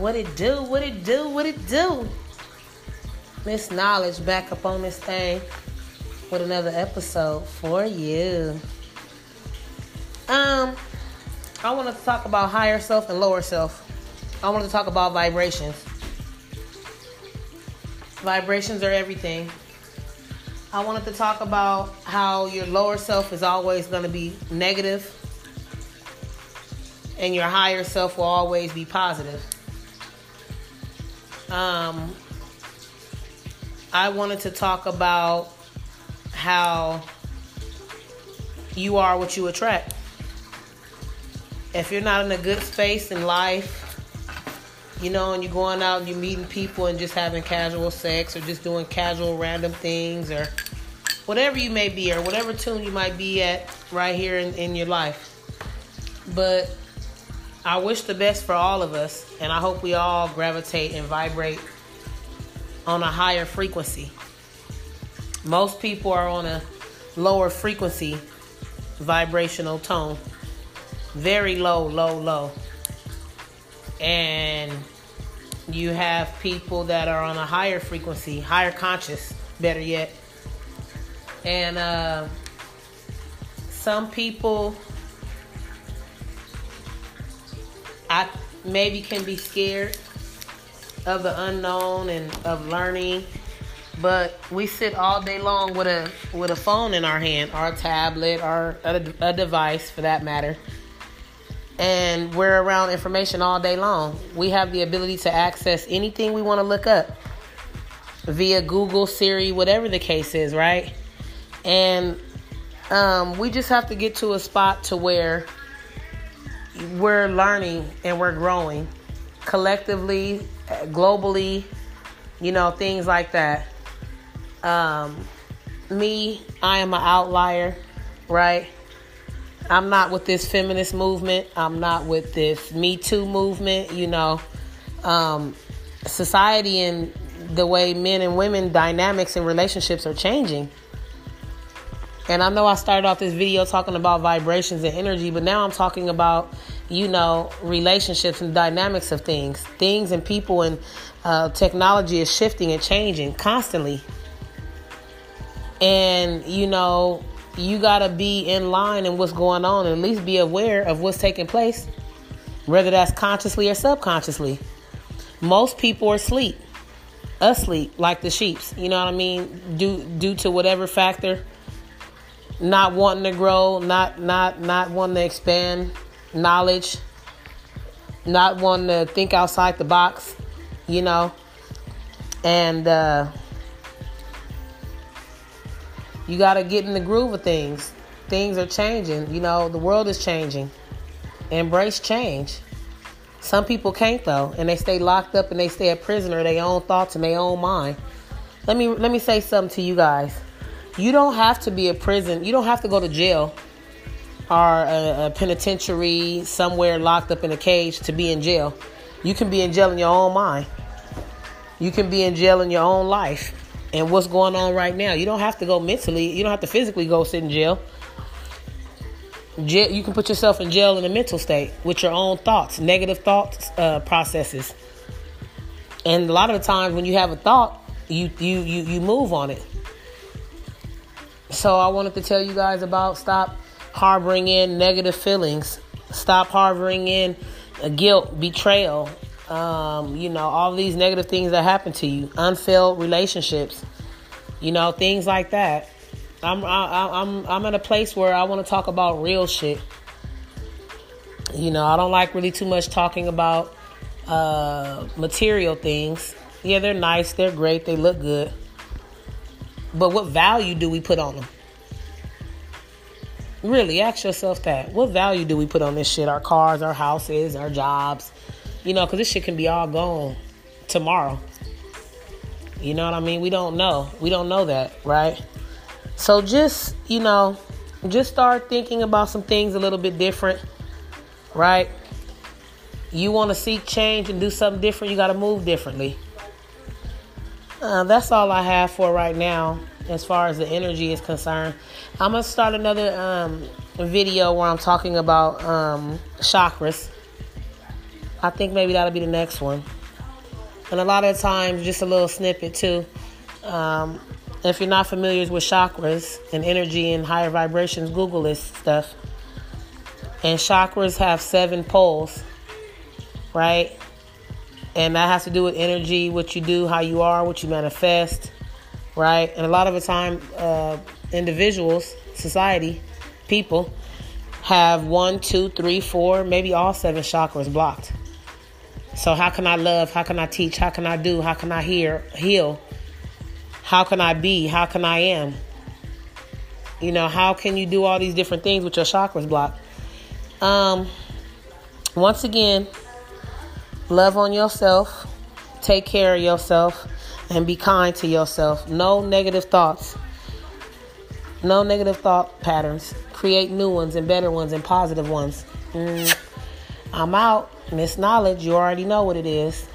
What it do? What it do? What it do? Miss Knowledge back up on this thing with another episode for you. Um, I want to talk about higher self and lower self. I want to talk about vibrations. Vibrations are everything. I wanted to talk about how your lower self is always going to be negative and your higher self will always be positive. Um, I wanted to talk about how you are what you attract. If you're not in a good space in life, you know, and you're going out and you're meeting people and just having casual sex or just doing casual random things or whatever you may be or whatever tune you might be at right here in, in your life. But I wish the best for all of us, and I hope we all gravitate and vibrate on a higher frequency. Most people are on a lower frequency vibrational tone. Very low, low, low. And you have people that are on a higher frequency, higher conscious, better yet. And uh, some people I maybe can be scared of the unknown and of learning, but we sit all day long with a with a phone in our hand, a tablet, or a, a device for that matter, and we're around information all day long. We have the ability to access anything we want to look up via Google, Siri, whatever the case is, right? And um, we just have to get to a spot to where we're learning and we're growing collectively, globally, you know, things like that. Um, me, I am an outlier, right? I'm not with this feminist movement. I'm not with this Me Too movement, you know. Um, society and the way men and women dynamics and relationships are changing. And I know I started off this video talking about vibrations and energy, but now I'm talking about, you know, relationships and dynamics of things. Things and people and uh, technology is shifting and changing constantly. And, you know, you got to be in line in what's going on and at least be aware of what's taking place, whether that's consciously or subconsciously. Most people are asleep, asleep like the sheeps. You know what I mean? Due due to whatever factor not wanting to grow, not not not wanting to expand knowledge, not wanting to think outside the box, you know. And uh, you got to get in the groove of things. Things are changing, you know. The world is changing. Embrace change. Some people can't though, and they stay locked up and they stay a prisoner of their own thoughts and their own mind. Let me let me say something to you guys you don't have to be a prison. You don't have to go to jail or a, a, penitentiary somewhere locked up in a cage to be in jail. You can be in jail in your own mind. You can be in jail in your own life and what's going on right now. You don't have to go mentally. You don't have to physically go sit in jail. You can put yourself in jail in a mental state with your own thoughts, negative thoughts uh, processes. And a lot of the times when you have a thought, you you you you move on it. So I wanted to tell you guys about stop harboring in negative feelings. Stop harboring in guilt, betrayal, um, you know, all these negative things that happen to you, unfilled relationships, you know, things like that. I'm I, I'm I'm at a place where I want to talk about real shit. You know, I don't like really too much talking about uh, material things. Yeah, they're nice, they're great, they look good. But what value do we put on them? Really, ask yourself that. What value do we put on this shit? Our cars, our houses, our jobs. You know, because this shit can be all gone tomorrow. You know what I mean? We don't know. We don't know that, right? So just, you know, just start thinking about some things a little bit different, right? You want to seek change and do something different, you got to move differently. Uh, that's all I have for right now as far as the energy is concerned. I'm gonna start another um, video where I'm talking about um, chakras. I think maybe that'll be the next one. And a lot of times, just a little snippet too. Um, if you're not familiar with chakras and energy and higher vibrations, Google this stuff. And chakras have seven poles, right? And that has to do with energy, what you do, how you are, what you manifest, right? And a lot of the time, uh, individuals, society, people have one, two, three, four, maybe all seven chakras blocked. So how can I love? How can I teach? How can I do? How can I hear, heal? How can I be? How can I am? You know, how can you do all these different things with your chakras blocked? Um, once again, love on yourself, take care of yourself, and be kind to yourself. No negative thoughts. No negative thought patterns. Create new ones and better ones and positive ones. Mm. I'm out. Miss Knowledge, you already know what it is.